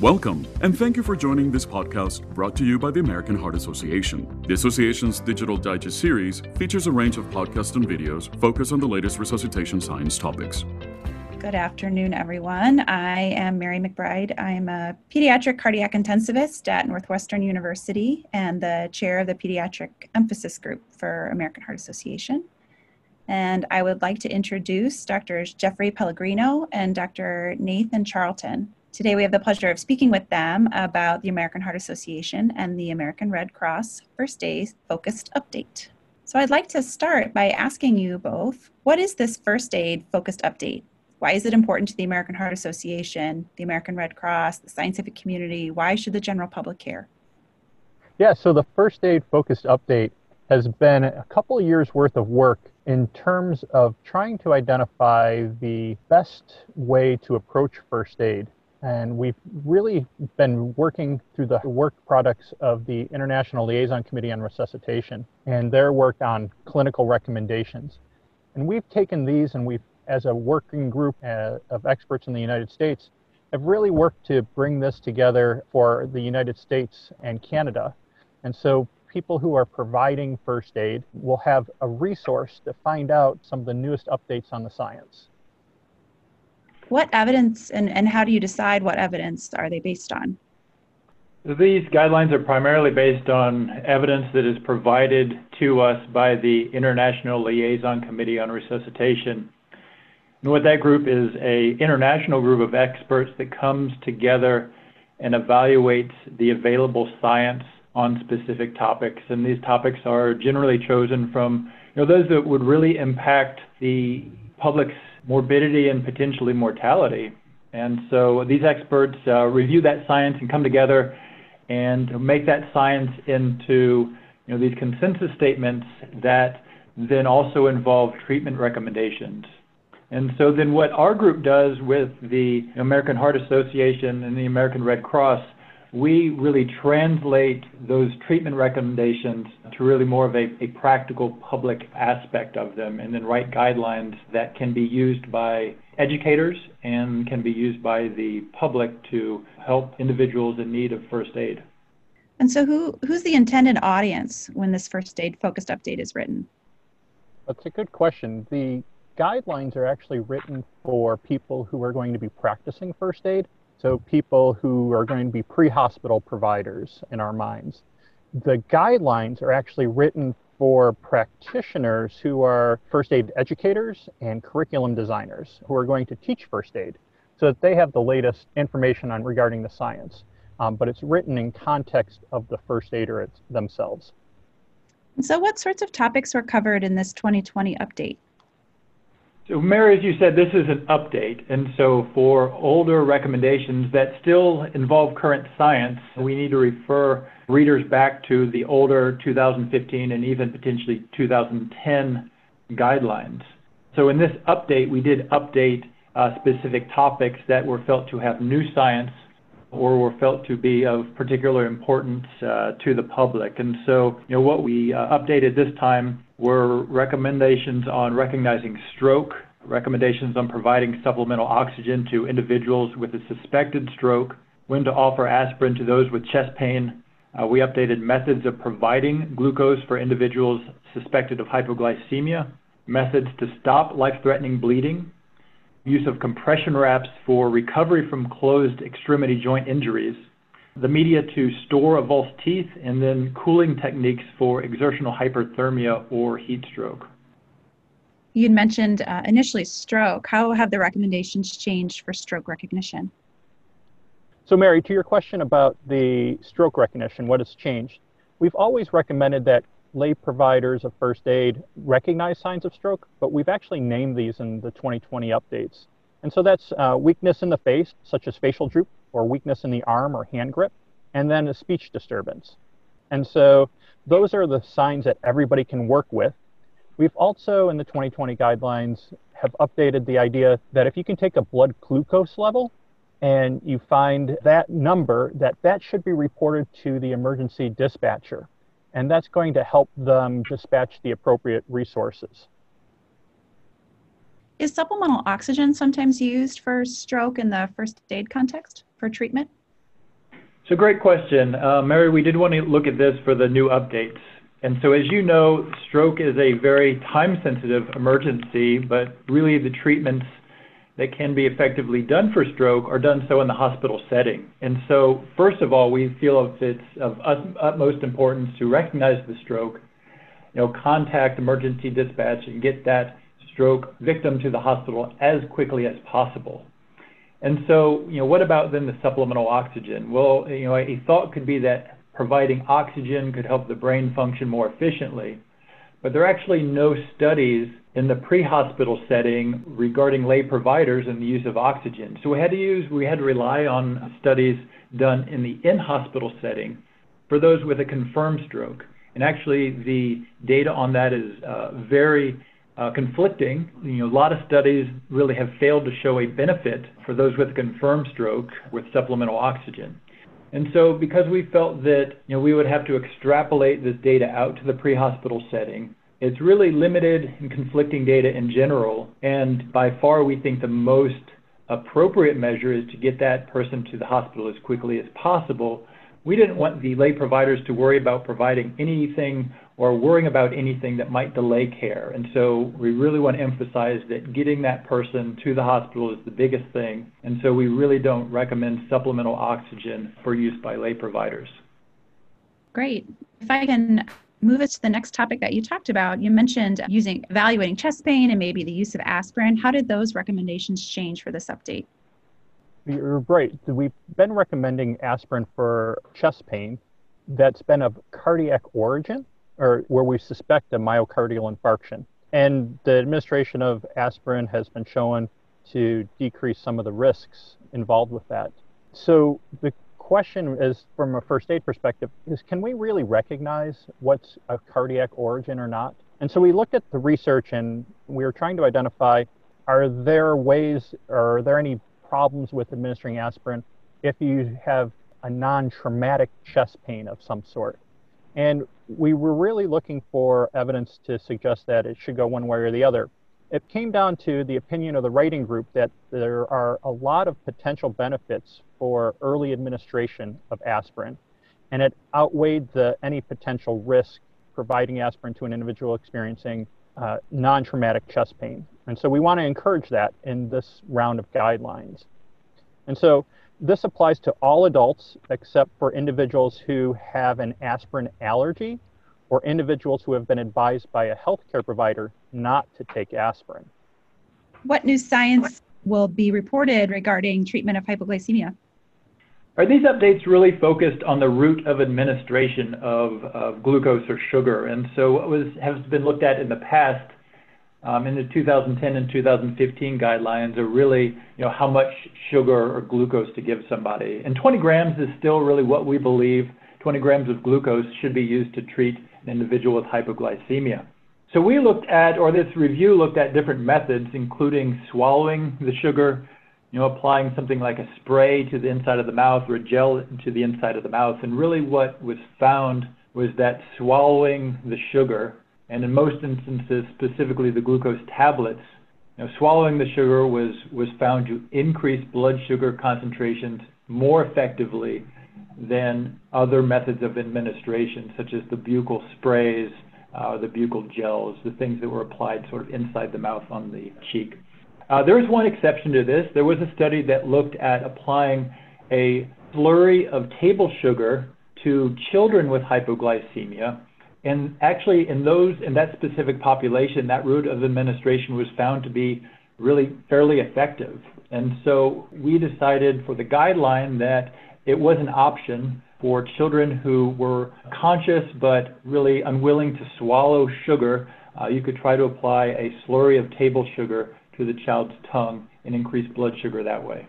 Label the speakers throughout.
Speaker 1: Welcome, and thank you for joining this podcast brought to you by the American Heart Association. The association's Digital Digest series features a range of podcasts and videos focused on the latest resuscitation science topics.
Speaker 2: Good afternoon, everyone. I am Mary McBride. I'm a pediatric cardiac intensivist at Northwestern University and the chair of the Pediatric Emphasis Group for American Heart Association. And I would like to introduce Drs. Jeffrey Pellegrino and Dr. Nathan Charlton. Today, we have the pleasure of speaking with them about the American Heart Association and the American Red Cross First Aid Focused Update. So, I'd like to start by asking you both what is this First Aid Focused Update? Why is it important to the American Heart Association, the American Red Cross, the scientific community? Why should the general public care?
Speaker 3: Yeah, so the First Aid Focused Update has been a couple years worth of work in terms of trying to identify the best way to approach first aid and we've really been working through the work products of the International Liaison Committee on Resuscitation and their work on clinical recommendations. And we've taken these and we've, as a working group uh, of experts in the United States, have really worked to bring this together for the United States and Canada. And so people who are providing first aid will have a resource to find out some of the newest updates on the science
Speaker 2: what evidence and, and how do you decide what evidence are they based on?
Speaker 4: These guidelines are primarily based on evidence that is provided to us by the International Liaison Committee on Resuscitation. And what that group is a international group of experts that comes together and evaluates the available science on specific topics. And these topics are generally chosen from you know, those that would really impact the public's morbidity and potentially mortality. And so these experts uh, review that science and come together and make that science into you know, these consensus statements that then also involve treatment recommendations. And so then what our group does with the American Heart Association and the American Red Cross we really translate those treatment recommendations to really more of a, a, practical public aspect of them and then write guidelines that can be used by educators and can be used by the public to help individuals in need of first aid.
Speaker 2: And so who who's the intended audience when this first aid focused update is written?
Speaker 3: That's a good question. The guidelines are actually written for people who are going to be practicing first aid so people who are going to be pre-hospital providers in our minds. The guidelines are actually written for practitioners who are first aid educators and curriculum designers who are going to teach first aid so that they have the latest information on regarding the science. Um, but it's written in context of the first aider themselves.
Speaker 2: So what sorts of topics were covered in this 2020 update?
Speaker 4: So Mary, as you said, this is an update. And so for older recommendations that still involve current science, we need to refer readers back to the older 2015 and even potentially 2010 guidelines. So in this update, we did update uh, specific topics that were felt to have new science or were felt to be of particular importance uh, to the public. And so, you know, what we uh, updated this time were recommendations on recognizing stroke, recommendations on providing supplemental oxygen to individuals with a suspected stroke, when to offer aspirin to those with chest pain. Uh, we updated methods of providing glucose for individuals suspected of hypoglycemia, methods to stop life-threatening bleeding, use of compression wraps for recovery from closed extremity joint injuries, the media to store avulsed teeth, and then cooling techniques for exertional hyperthermia or heat stroke.
Speaker 2: You'd mentioned uh, initially stroke. How have the recommendations changed for stroke recognition?
Speaker 3: So, Mary, to your question about the stroke recognition, what has changed? We've always recommended that lay providers of first aid recognize signs of stroke, but we've actually named these in the 2020 updates. And so that's uh, weakness in the face, such as facial droop, or weakness in the arm or hand grip, and then a speech disturbance. And so those are the signs that everybody can work with. We've also, in the 2020 guidelines, have updated the idea that if you can take a blood glucose level and you find that number, that that should be reported to the emergency dispatcher and that's going to help them dispatch the appropriate resources.
Speaker 2: Is supplemental oxygen sometimes used for stroke in the first aid context for treatment?
Speaker 4: So great question. Uh, Mary, we did want to look at this for the new updates. And so as you know, stroke is a very time-sensitive emergency, but really the treatments that can be effectively done for stroke are done so in the hospital setting. And so first of all, we feel it's of utmost importance to recognize the stroke, you know, contact emergency dispatch and get that stroke victim to the hospital as quickly as possible. And so, you know, what about then the supplemental oxygen? Well, you know, a thought could be that providing oxygen could help the brain function more efficiently. But there are actually no studies in the pre-hospital setting regarding lay providers and the use of oxygen. So we had to use, we had to rely on studies done in the in-hospital setting for those with a confirmed stroke. And actually, the data on that is uh, very uh, conflicting. You know, a lot of studies really have failed to show a benefit for those with a confirmed stroke with supplemental oxygen. And so because we felt that, you know, we would have to extrapolate this data out to the pre-hospital setting, it's really limited and conflicting data in general. And by far, we think the most appropriate measure is to get that person to the hospital as quickly as possible. We didn't want the lay providers to worry about providing anything or worrying about anything that might delay care. And so we really want to emphasize that getting that person to the hospital is the biggest thing. And so we really don't recommend supplemental oxygen for use by lay providers.
Speaker 2: Great. If I can move us to the next topic that you talked about, you mentioned using evaluating chest pain and maybe the use of aspirin. How did those recommendations change for this update?
Speaker 3: You're right. We've been recommending aspirin for chest pain that's been of cardiac origin or where we suspect a myocardial infarction. And the administration of aspirin has been shown to decrease some of the risks involved with that. So the question is from a first aid perspective is can we really recognize what's a cardiac origin or not? And so we looked at the research and we were trying to identify are there ways or are there any problems with administering aspirin if you have a non-traumatic chest pain of some sort? And we were really looking for evidence to suggest that it should go one way or the other. It came down to the opinion of the writing group that there are a lot of potential benefits for early administration of aspirin, and it outweighed the, any potential risk providing aspirin to an individual experiencing uh, non traumatic chest pain. And so we want to encourage that in this round of guidelines. And so this applies to all adults except for individuals who have an aspirin allergy or individuals who have been advised by a healthcare provider not to take aspirin.
Speaker 2: What new science will be reported regarding treatment of hypoglycemia?
Speaker 4: Are these updates really focused on the route of administration of, of glucose or sugar? And so what was, has been looked at in the past um, in the 2010 and 2015 guidelines are really, you know, how much sugar or glucose to give somebody. And 20 grams is still really what we believe 20 grams of glucose should be used to treat an individual with hypoglycemia. So we looked at, or this review looked at different methods, including swallowing the sugar, you know, applying something like a spray to the inside of the mouth or a gel to the inside of the mouth. And really what was found was that swallowing the sugar and in most instances, specifically the glucose tablets, you know, swallowing the sugar was, was found to increase blood sugar concentrations more effectively than other methods of administration, such as the buccal sprays, uh, the buccal gels, the things that were applied sort of inside the mouth on the cheek. Uh, there is one exception to this. There was a study that looked at applying a slurry of table sugar to children with hypoglycemia and actually, in those in that specific population, that route of administration was found to be really fairly effective. And so we decided for the guideline that it was an option for children who were conscious but really unwilling to swallow sugar. Uh, you could try to apply a slurry of table sugar to the child's tongue and increase blood sugar that way.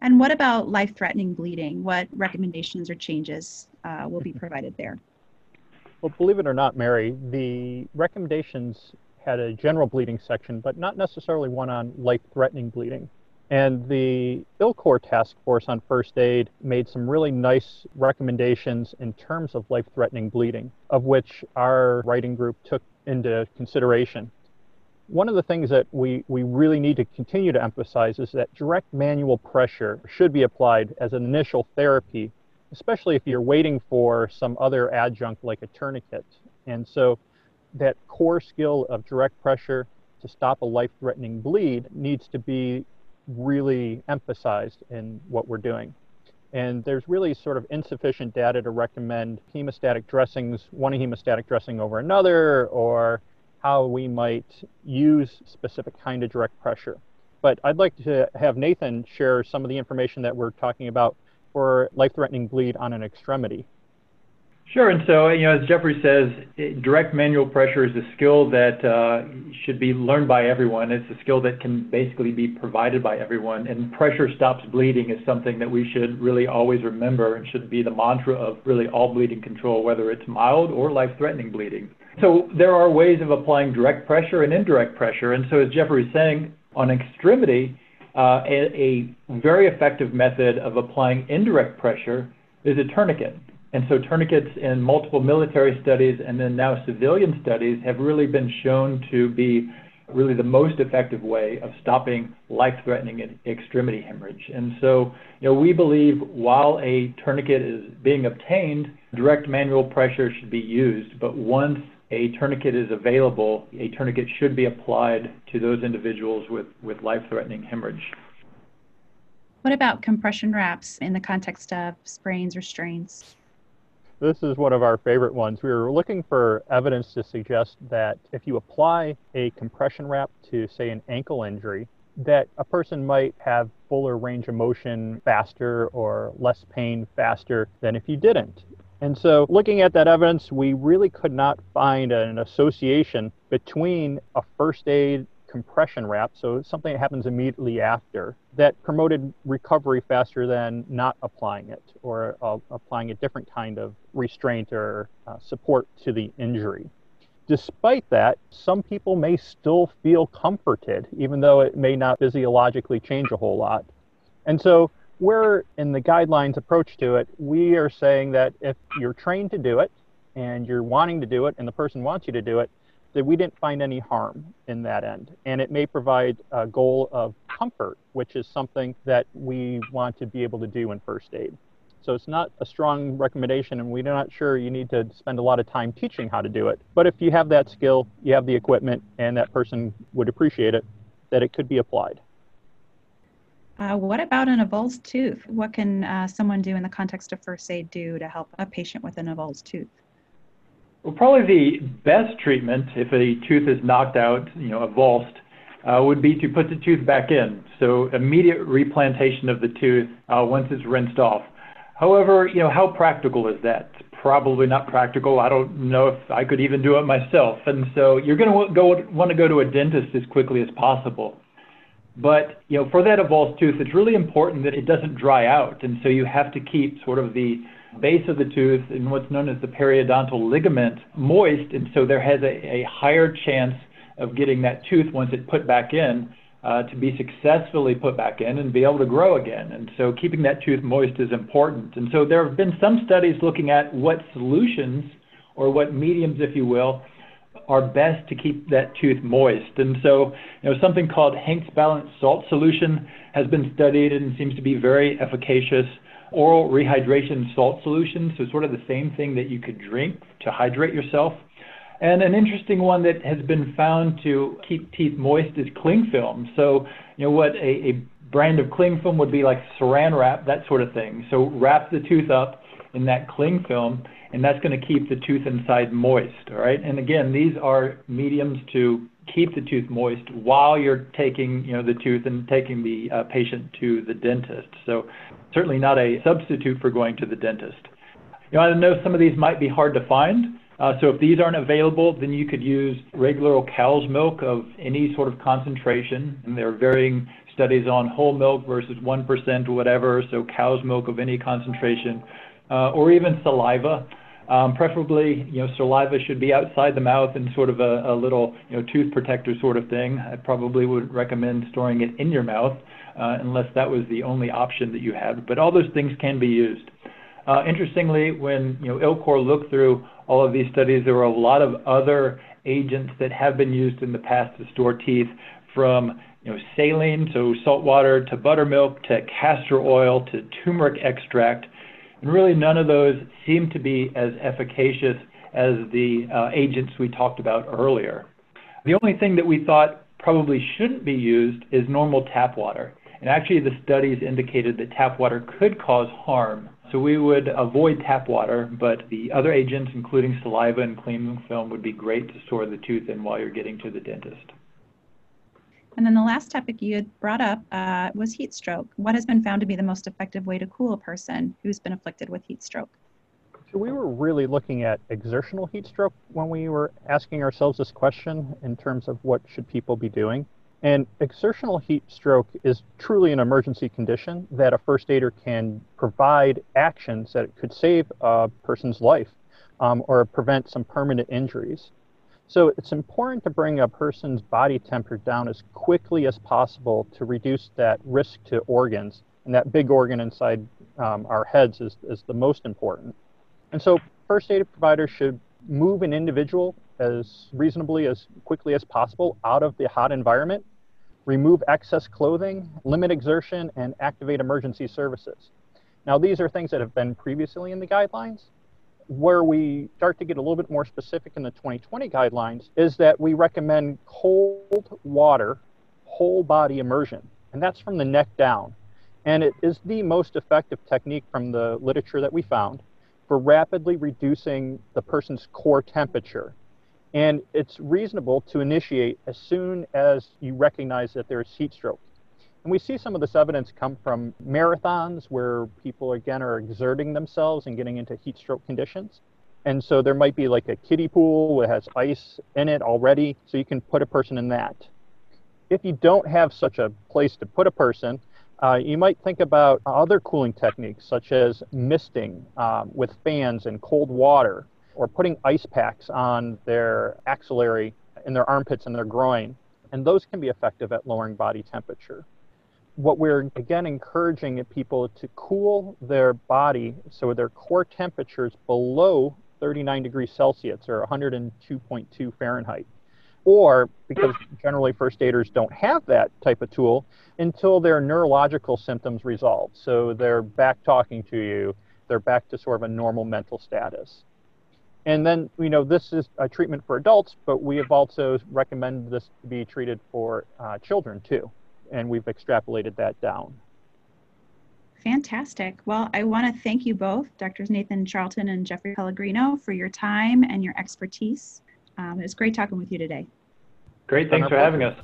Speaker 2: And what about life threatening bleeding? What recommendations or changes uh, will be provided there?
Speaker 3: Well, believe it or not, Mary, the recommendations had a general bleeding section, but not necessarily one on life-threatening bleeding. And the ILCOR task force on first aid made some really nice recommendations in terms of life threatening bleeding, of which our writing group took into consideration. One of the things that we, we really need to continue to emphasize is that direct manual pressure should be applied as an initial therapy especially if you're waiting for some other adjunct like a tourniquet. And so that core skill of direct pressure to stop a life-threatening bleed needs to be really emphasized in what we're doing. And there's really sort of insufficient data to recommend hemostatic dressings, one hemostatic dressing over another, or how we might use specific kind of direct pressure. But I'd like to have Nathan share some of the information that we're talking about for life-threatening bleed on an extremity.
Speaker 4: Sure. And so, you know, as Jeffrey says, direct manual pressure is a skill that uh, should be learned by everyone. It's a skill that can basically be provided by everyone. And pressure stops bleeding is something that we should really always remember and should be the mantra of really all bleeding control, whether it's mild or life-threatening bleeding. So there are ways of applying direct pressure and indirect pressure. And so as Jeffrey was saying, on extremity, uh, a, a very effective method of applying indirect pressure is a tourniquet. And so tourniquets in multiple military studies and then now civilian studies have really been shown to be really the most effective way of stopping life-threatening extremity hemorrhage. And so, you know, we believe while a tourniquet is being obtained, direct manual pressure should be used. But once a tourniquet is available, a tourniquet should be applied to those individuals with, with life-threatening hemorrhage.
Speaker 2: What about compression wraps in the context of sprains or strains?
Speaker 3: This is one of our favorite ones. We were looking for evidence to suggest that if you apply a compression wrap to, say, an ankle injury, that a person might have fuller range of motion faster or less pain faster than if you didn't. And so, looking at that evidence, we really could not find an association between a first aid compression wrap, so something that happens immediately after, that promoted recovery faster than not applying it or uh, applying a different kind of restraint or uh, support to the injury. Despite that, some people may still feel comforted, even though it may not physiologically change a whole lot. And so, we're in the guidelines approach to it, we are saying that if you're trained to do it and you're wanting to do it and the person wants you to do it, that we didn't find any harm in that end. And it may provide a goal of comfort, which is something that we want to be able to do in first aid. So it's not a strong recommendation, and we're not sure you need to spend a lot of time teaching how to do it. But if you have that skill, you have the equipment, and that person would appreciate it, that it could be applied.
Speaker 2: Uh, what about an avulsed tooth? What can uh, someone do in the context of first aid do to help a patient with an avulsed tooth?
Speaker 4: Well, probably the best treatment if a tooth is knocked out, you know, avulsed, uh, would be to put the tooth back in. So immediate replantation of the tooth uh, once it's rinsed off. However, you know, how practical is that? Probably not practical. I don't know if I could even do it myself. And so you're going to go want to go to a dentist as quickly as possible. But you know, for that avulsed tooth, it's really important that it doesn't dry out, and so you have to keep sort of the base of the tooth and what's known as the periodontal ligament moist, and so there has a, a higher chance of getting that tooth once it put back in uh, to be successfully put back in and be able to grow again. And so keeping that tooth moist is important. And so there have been some studies looking at what solutions or what mediums, if you will, are best to keep that tooth moist. And so, you know, something called Hank's Balance Salt Solution has been studied and seems to be very efficacious. Oral rehydration salt solution, so sort of the same thing that you could drink to hydrate yourself. And an interesting one that has been found to keep teeth moist is cling film. So, you know, what a, a brand of cling film would be like saran wrap, that sort of thing. So wrap the tooth up in that cling film, and that's going to keep the tooth inside moist, all right? And again, these are mediums to keep the tooth moist while you're taking, you know, the tooth and taking the uh, patient to the dentist. So certainly not a substitute for going to the dentist. You know, I know some of these might be hard to find. Uh, so if these aren't available, then you could use regular cow's milk of any sort of concentration. And there are varying studies on whole milk versus 1% or whatever. So cow's milk of any concentration uh, or even saliva. Um, preferably, you know, saliva should be outside the mouth in sort of a, a little, you know, tooth protector sort of thing. I probably would recommend storing it in your mouth uh, unless that was the only option that you had. But all those things can be used. Uh, interestingly, when you know ILCOR looked through all of these studies, there were a lot of other agents that have been used in the past to store teeth, from you know saline, so salt water, to buttermilk, to castor oil, to turmeric extract. And really, none of those seem to be as efficacious as the uh, agents we talked about earlier. The only thing that we thought probably shouldn't be used is normal tap water. And actually, the studies indicated that tap water could cause harm. So we would avoid tap water, but the other agents, including saliva and cling film, would be great to store the tooth in while you're getting to the dentist.
Speaker 2: And then the last topic you had brought up uh, was heat stroke. What has been found to be the most effective way to cool a person who's been afflicted with heat stroke?
Speaker 3: So we were really looking at exertional heat stroke when we were asking ourselves this question in terms of what should people be doing. And exertional heat stroke is truly an emergency condition that a first aider can provide actions that could save a person's life um, or prevent some permanent injuries. So it's important to bring a person's body temperature down as quickly as possible to reduce that risk to organs. And that big organ inside um, our heads is, is the most important. And so first aid providers should move an individual as reasonably as quickly as possible out of the hot environment, remove excess clothing, limit exertion, and activate emergency services. Now, these are things that have been previously in the guidelines, where we start to get a little bit more specific in the 2020 guidelines is that we recommend cold water, whole body immersion, and that's from the neck down. And it is the most effective technique from the literature that we found for rapidly reducing the person's core temperature. And it's reasonable to initiate as soon as you recognize that there's heat stroke. And we see some of this evidence come from marathons where people, again, are exerting themselves and getting into heat stroke conditions. And so there might be like a kiddie pool that has ice in it already, so you can put a person in that. If you don't have such a place to put a person, uh, you might think about other cooling techniques such as misting um, with fans and cold water, or putting ice packs on their axillary in their armpits and their groin. And those can be effective at lowering body temperature what we're again encouraging people to cool their body so their core temperatures below 39 degrees Celsius or 102.2 Fahrenheit. Or because generally first aiders don't have that type of tool until their neurological symptoms resolve. So they're back talking to you, they're back to sort of a normal mental status. And then, you know, this is a treatment for adults, but we have also recommended this to be treated for uh, children too and we've extrapolated that down.
Speaker 2: Fantastic. Well, I want to thank you both, Drs. Nathan Charlton and Jeffrey Pellegrino, for your time and your expertise. Um, was great talking with you today.
Speaker 4: Great. Thanks for having us.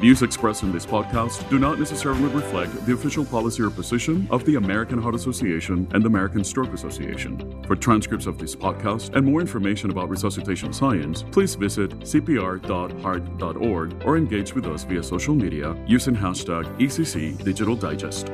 Speaker 1: Views expressed in this podcast do not necessarily reflect the official policy or position of the American Heart Association and the American Stroke Association. For transcripts of this podcast and more information about resuscitation science, please visit cpr.heart.org or engage with us via social media using hashtag ECC Digital Digest.